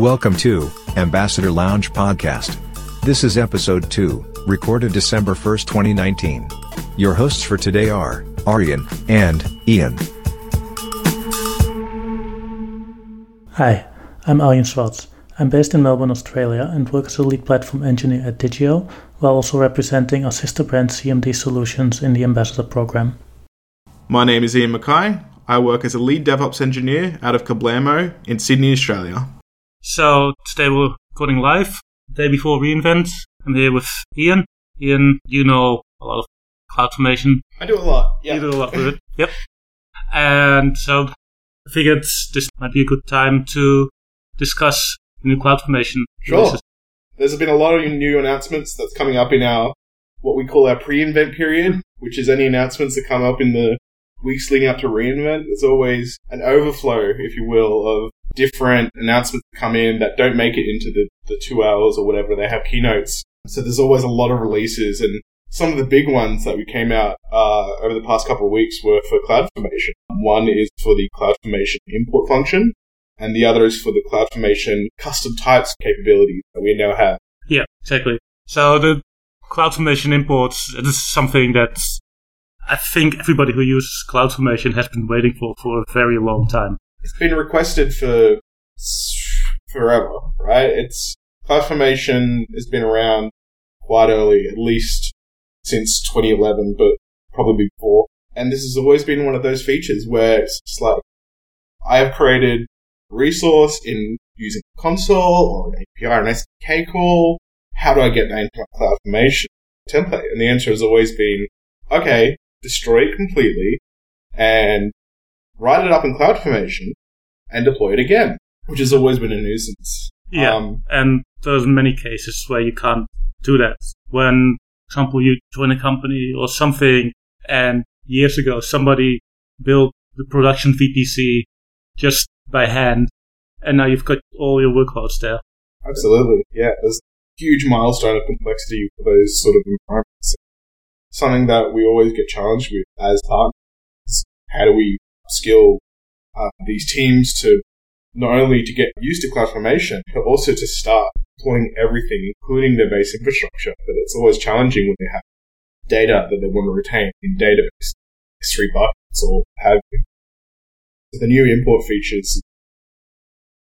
Welcome to Ambassador Lounge Podcast. This is episode 2, recorded December 1st, 2019. Your hosts for today are Arjen and Ian. Hi, I'm Arjen Schwarz. I'm based in Melbourne, Australia, and work as a lead platform engineer at Digio, while also representing our sister brand CMD Solutions in the Ambassador program. My name is Ian Mackay. I work as a lead DevOps engineer out of Kablamo in Sydney, Australia. So today we're recording live, day before re:Invent. I'm here with Ian. Ian, you know a lot of CloudFormation. I do a lot. Yeah. You do a lot with it. Yep. And so I figured this might be a good time to discuss new CloudFormation. Sure. releases. There's been a lot of new announcements that's coming up in our what we call our pre-invent period, which is any announcements that come up in the weeks leading up to re:Invent. There's always an overflow, if you will, of different announcements come in that don't make it into the, the two hours or whatever. They have keynotes. So there's always a lot of releases and some of the big ones that we came out uh, over the past couple of weeks were for CloudFormation. One is for the CloudFormation import function, and the other is for the CloudFormation custom types capabilities that we now have. Yeah, exactly. So the CloudFormation imports is something that I think everybody who uses CloudFormation has been waiting for for a very long time. It's been requested for forever, right? It's CloudFormation has been around quite early, at least since 2011, but probably before. And this has always been one of those features where it's just like, I have created a resource in using a console or an API or an SDK call. How do I get that into my CloudFormation template? And the answer has always been, okay, destroy it completely and write it up in CloudFormation and deploy it again, which has always been a nuisance. Yeah, Um, and there's many cases where you can't do that. When, for example, you join a company or something, and years ago somebody built the production VPC just by hand, and now you've got all your workloads there. Absolutely. Yeah, there's a huge milestone of complexity for those sort of environments. Something that we always get challenged with as partners. How do we skill uh, these teams to not only to get used to CloudFormation, but also to start deploying everything, including their base infrastructure. But it's always challenging when they have data that they want to retain in database, S3 buckets, or have. So the new import features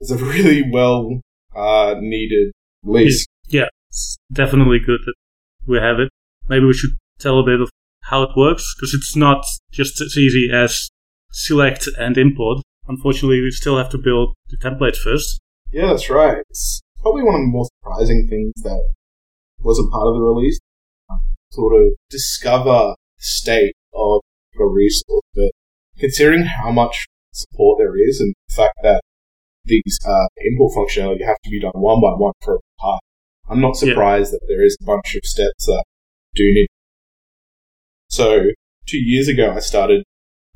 is a really well uh, needed release. Yeah, it's definitely good that we have it. Maybe we should tell a bit of how it works, because it's not just as easy as select and import. Unfortunately, we still have to build the template first. Yeah, that's right. It's probably one of the more surprising things that wasn't part of the release. Sort of discover the state of a resource, but considering how much support there is and the fact that these uh, import functionality have to be done one by one for a part, I'm not Yeah. surprised that there is a bunch of steps that do need. So two years ago, I started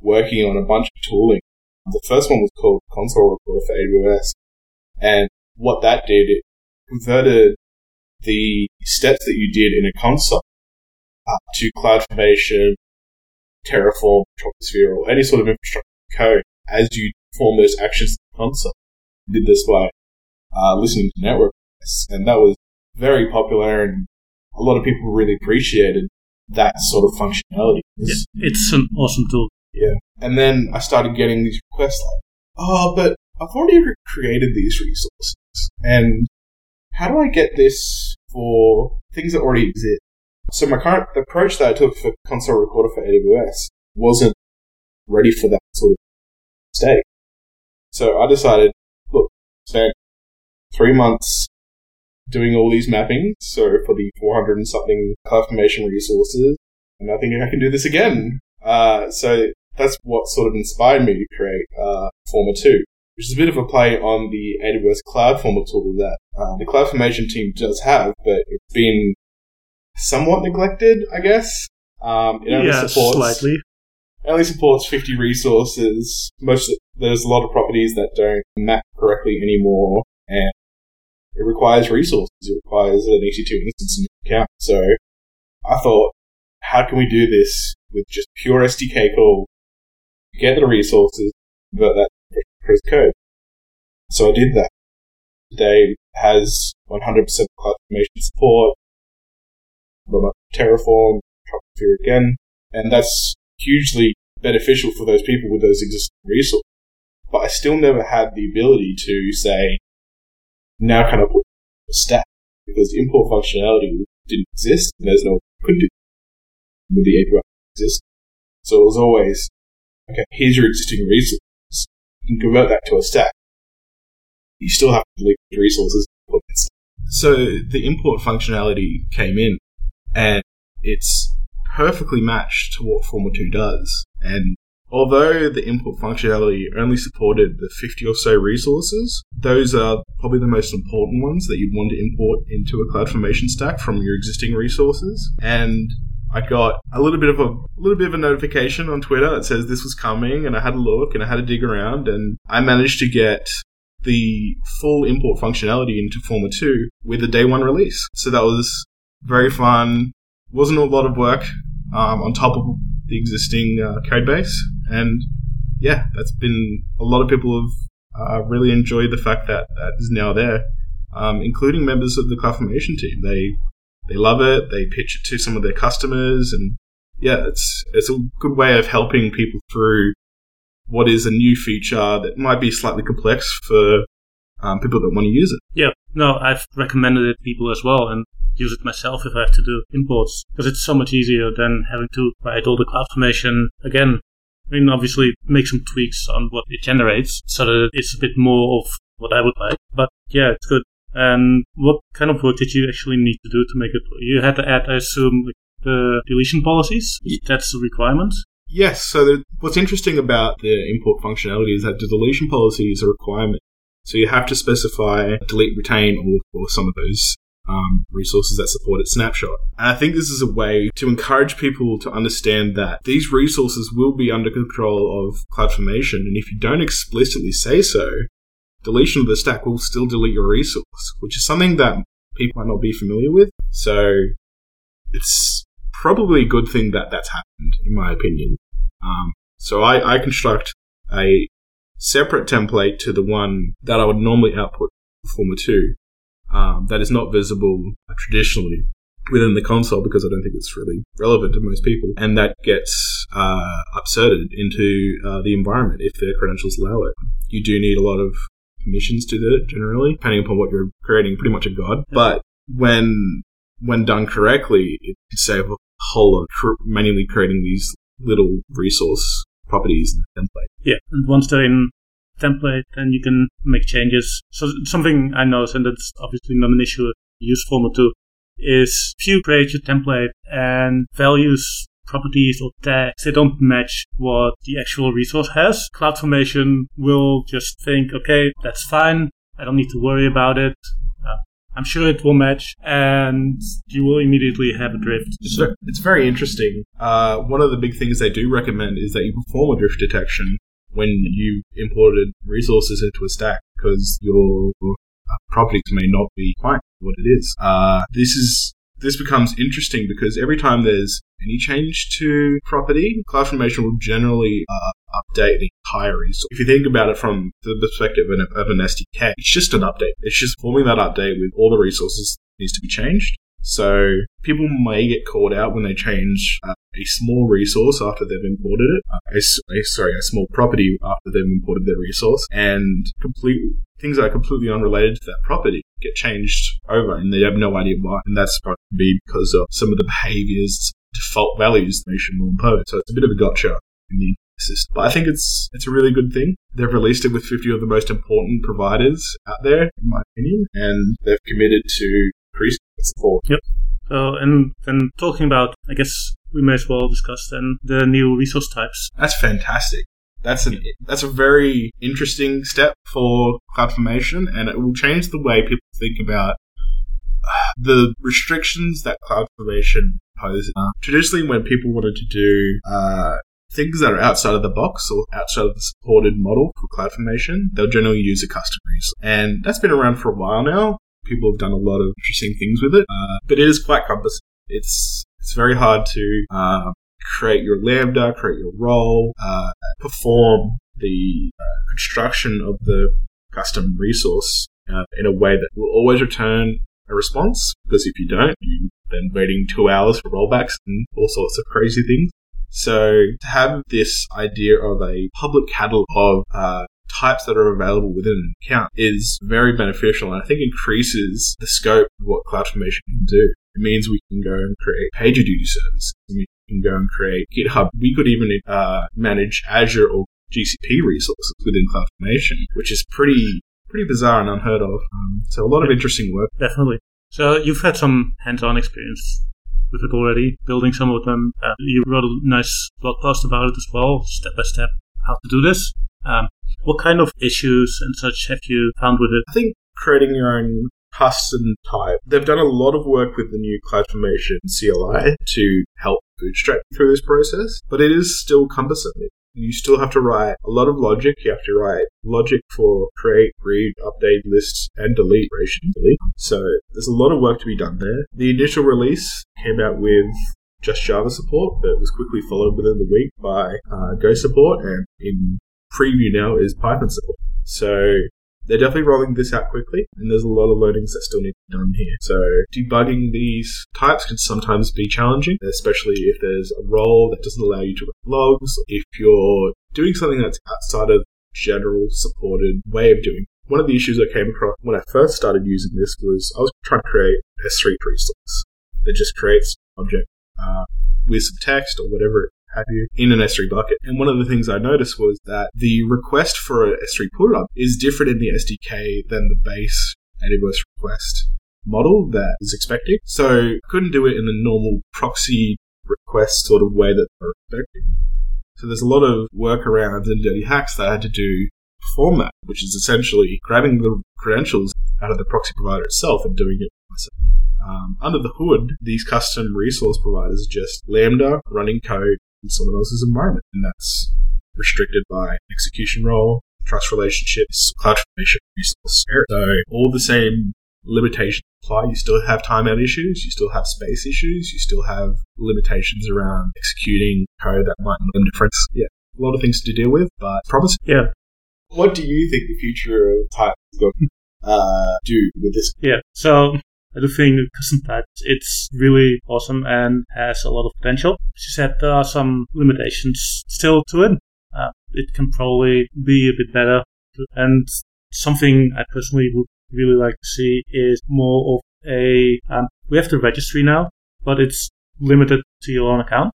working on a bunch of tooling. The first one was called Console Recorder for AWS. And what that did, it converted the steps that you did in a console uh, to CloudFormation, Terraform, Troposphere, or any sort of infrastructure code as you perform those actions in the console. You did this by uh, listening to network, and that was very popular, and a lot of people really appreciated that sort of functionality. Yeah, it's an awesome tool. And then I started getting these requests like, oh, but I've already created these resources. And how do I get this for things that already exist? So my current approach that I took for console recorder for AWS wasn't ready for that sort of state. So I decided, look, spent three months doing all these mappings. So for the 400 and something CloudFormation resources, and I think I can do this again. Uh, so that's what sort of inspired me to create uh, Former2, which is a bit of a play on the AWS CloudFormer tool that uh, the CloudFormation team does have, but it's been somewhat neglected, I guess. Um, it only yeah, supports slightly. it only supports 50 resources. Most there's a lot of properties that don't map correctly anymore, and it requires resources. It requires an EC2 instance in your account. So I thought, how can we do this with just pure SDK call, get the resources, convert that to code? So I did that. today has 100% CloudFormation support, Terraform, Troposphere again, and that's hugely beneficial for those people with those existing resources. But I still never had the ability to say, now can I put a stack? Because import functionality didn't exist, and there's no couldn't do with the API exist. So it was always, okay, here's your existing resource. You can convert that to a stack. You still have to delete the resources. So the import functionality came in, and it's perfectly matched to what Former2 does. And although the import functionality only supported the 50 or so resources, those are probably the most important ones that you'd want to import into a CloudFormation stack from your existing resources. And I got a little bit of a, a little bit of a notification on Twitter that says this was coming, and I had a look and I had to dig around, and I managed to get the full import functionality into Former2 with the day one release. So that was very fun. Wasn't a lot of work um, on top of the existing uh, code base, and yeah, that's been a lot of people have uh, really enjoyed the fact that that is now there, um, including members of the CloudFormation team. They they love it. They pitch it to some of their customers, and yeah, it's it's a good way of helping people through what is a new feature that might be slightly complex for um, people that want to use it. Yeah, no, I've recommended it to people as well, and use it myself if I have to do imports because it's so much easier than having to write all the CloudFormation again. I mean, obviously, make some tweaks on what it generates so that it's a bit more of what I would like. But yeah, it's good. And what kind of work did you actually need to do to make it? You had to add, I assume, the deletion policies. That's the requirement. Yes. So the, what's interesting about the import functionality is that the deletion policy is a requirement. So you have to specify delete, retain, or, or some of those um, resources that support it snapshot. And I think this is a way to encourage people to understand that these resources will be under control of CloudFormation, and if you don't explicitly say so, deletion of the stack will still delete your resource, which is something that people might not be familiar with. So it's probably a good thing that that's happened, in my opinion. Um, so I, I construct a separate template to the one that I would normally output for Former2 um, that is not visible traditionally within the console because I don't think it's really relevant to most people. And that gets uh, upserted into uh, the environment if their credentials allow it. You do need a lot of permissions to do it generally, depending upon what you're creating, pretty much a god. But when when done correctly, it can save a whole lot of cr- manually creating these little resource properties in the template. Yeah, and once they're in template, then you can make changes. So something I noticed, and that's obviously not an issue with use Former2, is if you create your template and values properties or tags, they don't match what the actual resource has. CloudFormation will just think, okay, that's fine. I don't need to worry about it. Uh, I'm sure it will match, and you will immediately have a drift. It's very, it's very interesting. Uh, one of the big things they do recommend is that you perform a drift detection when you imported resources into a stack because your uh, properties may not be quite what it is. Uh, this is this becomes interesting because every time there's any change to property, CloudFormation will generally uh, update the entire resource. If you think about it from the perspective of an, of an SDK, it's just an update. It's just forming that update with all the resources that needs to be changed. So people may get called out when they change uh, a small resource after they've imported it. Uh, a, a, sorry, a small property after they've imported their resource, and complete things that are completely unrelated to that property get changed over, and they have no idea why. And that's going to be because of some of the behaviors, default values the nation will impose. So it's a bit of a gotcha in the system. But I think it's it's a really good thing. They've released it with 50 of the most important providers out there, in my opinion, and they've committed to increasing support. Yep. So, and then talking about, I guess we may as well discuss then the new resource types. That's fantastic. That's an that's a very interesting step for CloudFormation, and it will change the way people think about uh, the restrictions that CloudFormation poses. Uh, traditionally, when people wanted to do uh, things that are outside of the box or outside of the supported model for CloudFormation, they'll generally use a custom resource, and that's been around for a while now. People have done a lot of interesting things with it, uh, but it is quite cumbersome. It's it's very hard to uh, create your lambda, create your role, uh, perform the uh, construction of the custom resource uh, in a way that will always return a response. Because if you don't, you then waiting two hours for rollbacks and all sorts of crazy things. So to have this idea of a public catalog of uh, types that are available within an account is very beneficial and I think increases the scope of what CloudFormation can do. It means we can go and create PagerDuty services. We can go and create GitHub. We could even uh, manage Azure or GCP resources within CloudFormation, which is pretty pretty bizarre and unheard of. Um, so a lot of interesting work. Definitely. So you've had some hands-on experience with it already, building some of them. Uh, you wrote a nice blog post about it as well, step by step, how to do this. Um, what kind of issues and such have you found with it? I think creating your own custom type. They've done a lot of work with the new CloudFormation CLI to help bootstrap through this process, but it is still cumbersome. You still have to write a lot of logic. You have to write logic for create, read, update, lists, and delete, delete. So there's a lot of work to be done there. The initial release came out with just Java support, but was quickly followed within the week by uh, Go support, and in preview now is Python support. So they're definitely rolling this out quickly, and there's a lot of loadings that still need to be done here. So debugging these types can sometimes be challenging, especially if there's a role that doesn't allow you to run logs, if you're doing something that's outside of general supported way of doing. One of the issues I came across when I first started using this was I was trying to create S3 resource that just creates object uh, with some text or whatever have you in an S3 bucket. And one of the things I noticed was that the request for an S3 put up is different in the SDK than the base AWS request model that is expected. So couldn't do it in the normal proxy request sort of way that they're expecting. So there's a lot of workarounds and dirty hacks that I had to do to perform that, which is essentially grabbing the credentials out of the proxy provider itself and doing it myself. Um, under the hood, these custom resource providers just Lambda running code in someone else's environment. And that's restricted by execution role, trust relationships, cloud formation, resource. So all the same limitations apply. You still have timeout issues, you still have space issues, you still have limitations around executing code that might not be different. Yeah, a lot of things to deal with, but promising. Yeah. What do you think the future of type is going to uh, do with this? Yeah. So I do think types it's really awesome and has a lot of potential. She said there are some limitations still to it. Uh, it can probably be a bit better. And something I personally would really like to see is more of a. Um, we have the registry now, but it's limited to your own account.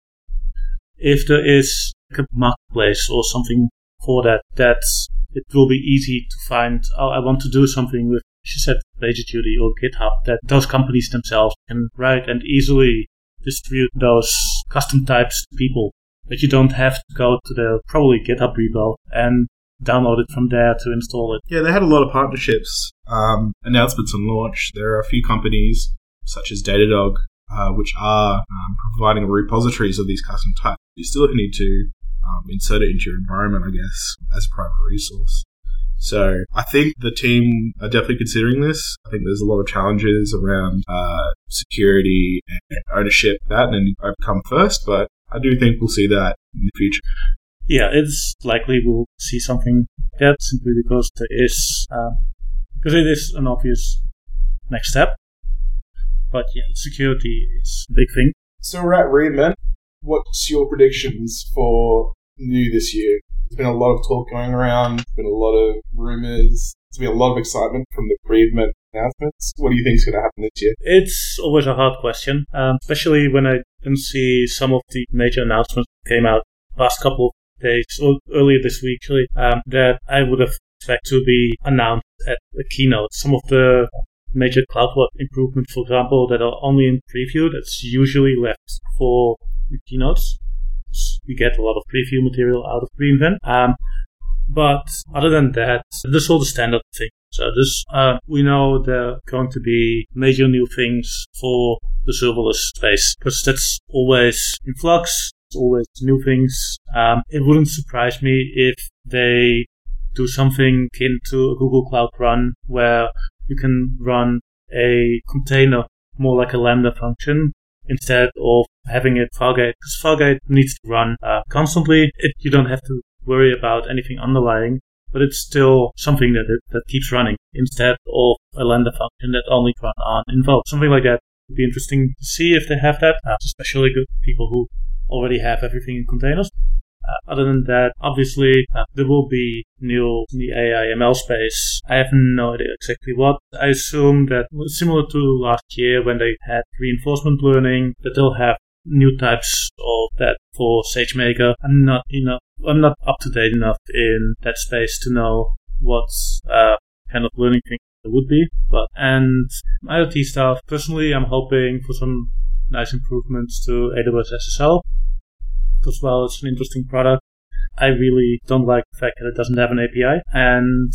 If there is like a marketplace or something for that, that it will be easy to find. Oh, I want to do something with she said PagerDuty or GitHub that those companies themselves can write and easily distribute those custom types to people. But you don't have to go to the probably GitHub repo and download it from there to install it. Yeah, they had a lot of partnerships, um, announcements and launch. There are a few companies such as Datadog, uh, which are um, providing repositories of these custom types. You still need to um, insert it into your environment, I guess, as a private resource. So I think the team are definitely considering this. I think there's a lot of challenges around uh, security and ownership that and come first, but I do think we'll see that in the future. Yeah, it's likely we'll see something like that simply because there is uh, because it is an obvious next step. But yeah, security is a big thing. So we're at re:Invent. What's your predictions for new this year? There's been a lot of talk going around. There's been a lot of rumors. There's been a lot of excitement from the pre-event announcements. What do you think is going to happen this year? It's always a hard question, um, especially when I didn't see some of the major announcements came out last couple of days, or earlier this week actually, um, that I would have expected to be announced at the keynote. Some of the major CloudWatch improvements, for example, that are only in preview, that's usually left for the keynotes we get a lot of preview material out of re:Invent. Um, but other than that, this is all the standard thing. So this, uh, we know there are going to be major new things for the serverless space because that's always in flux. Always new things. Um, it wouldn't surprise me if they do something akin to a Google Cloud Run where you can run a container more like a Lambda function instead of having it Fargate. Because Fargate needs to run uh, constantly. It, you don't have to worry about anything underlying, but it's still something that it, that keeps running instead of a Lambda function that only run on invoke. Something like that would be interesting to see if they have that, uh, especially good people who already have everything in containers. Uh, other than that, obviously, uh, there will be new in the AI ML space. I have no idea exactly what. I assume that similar to last year when they had reinforcement learning, that they'll have new types of that for SageMaker. I'm not enough. I'm not up to date enough in that space to know what uh, kind of learning thing it would be. But and IoT stuff. Personally, I'm hoping for some nice improvements to AWS SSO as well. It's an interesting product. I really don't like the fact that it doesn't have an API, and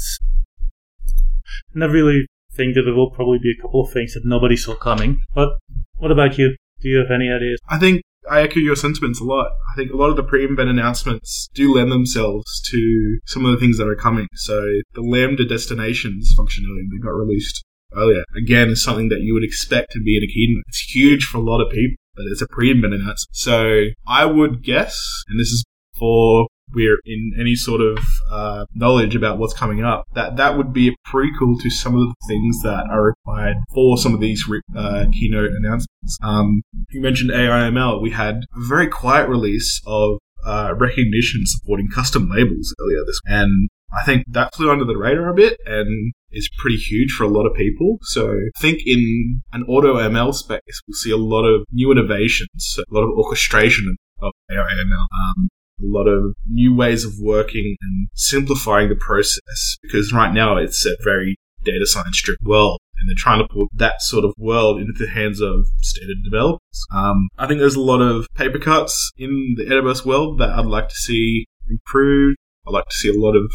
and I really think that there will probably be a couple of things that nobody saw coming. But what about you? Do you have any ideas? I think I echo your sentiments a lot. I think a lot of the pre-event announcements do lend themselves to some of the things that are coming. So the Lambda destinations functionality that got released earlier, again, is something that you would expect to be in a keynote. It's huge for a lot of people, but it's a pre-event announcement. So I would guess, and this is for we're in any sort of uh, knowledge about what's coming up, that that would be a prequel to some of the things that are required for some of these uh, keynote announcements. Um, you mentioned AIML. We had a very quiet release of uh, Rekognition supporting custom labels earlier this, week. and I think that flew under the radar a bit and is pretty huge for a lot of people. So I think in an auto ML space, we'll see a lot of new innovations, a lot of orchestration of AI ML. Um, a lot of new ways of working and simplifying the process because right now it's a very data science driven world and they're trying to put that sort of world into the hands of standard developers. Um, I think there's a lot of paper cuts in the AWS world that I'd like to see improved. I'd like to see a lot of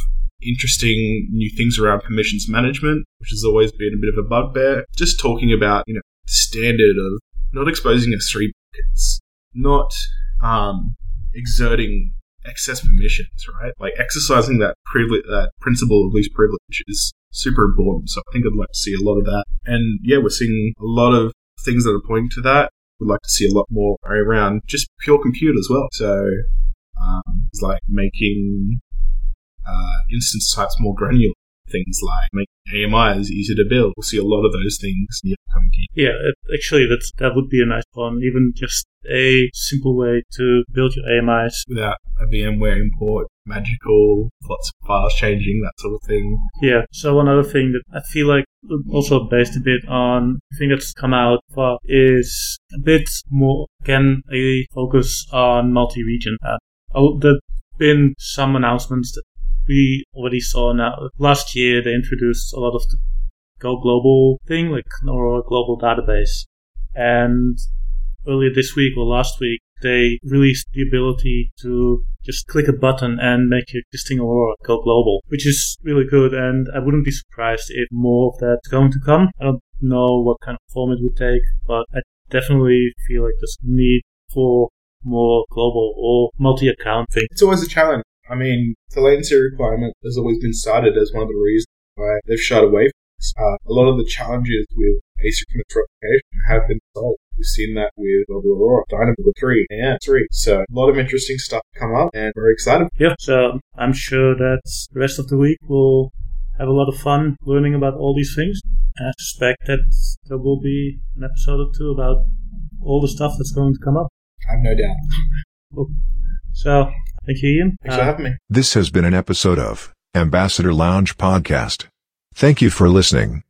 interesting new things around permissions management, which has always been a bit of a bugbear. Just talking about, you know, the standard of not exposing S3 buckets, not um, exerting excess permissions, right? Like exercising that privilege, that principle of least privilege is super important. So I think I'd like to see a lot of that. And yeah, we're seeing a lot of things that are pointing to that. We'd like to see a lot more around just pure compute as well. So um, it's like making uh, instance types more granular things like make AMIs easier to build. We'll see a lot of those things in the upcoming year. Yeah, it, actually, that's, that would be a nice one. Even just a simple way to build your AMIs without a VMware import, magical, lots of files changing, that sort of thing. Yeah. So another thing that I feel like also based a bit on the thing that's come out far is a bit more again a focus on multi-region. Uh, oh, there've been some announcements that we already saw now. Last year, they introduced a lot of the Go Global thing, like or global database. And earlier this week or last week, they released the ability to just click a button and make your existing Aurora go global, which is really good. And I wouldn't be surprised if more of that's going to come. I don't know what kind of form it would take, but I definitely feel like there's need for more global or multi-account thing. It's always a challenge. I mean, the latency requirement has always been cited as one of the reasons why they've shied away from this. Uh, a lot of the challenges with asynchronous replication have been solved. We've seen that with Global Aurora, Dynamo 3, and 3. So a lot of interesting stuff come up and we're excited. Yeah, so I'm sure that the rest of the week we'll have a lot of fun learning about all these things. And I suspect that there will be an episode or two about all the stuff that's going to come up. I have no doubt. cool. So Thank you, Ian. Thanks uh, for having me. This has been an episode of Ambassador Lounge Podcast. Thank you for listening.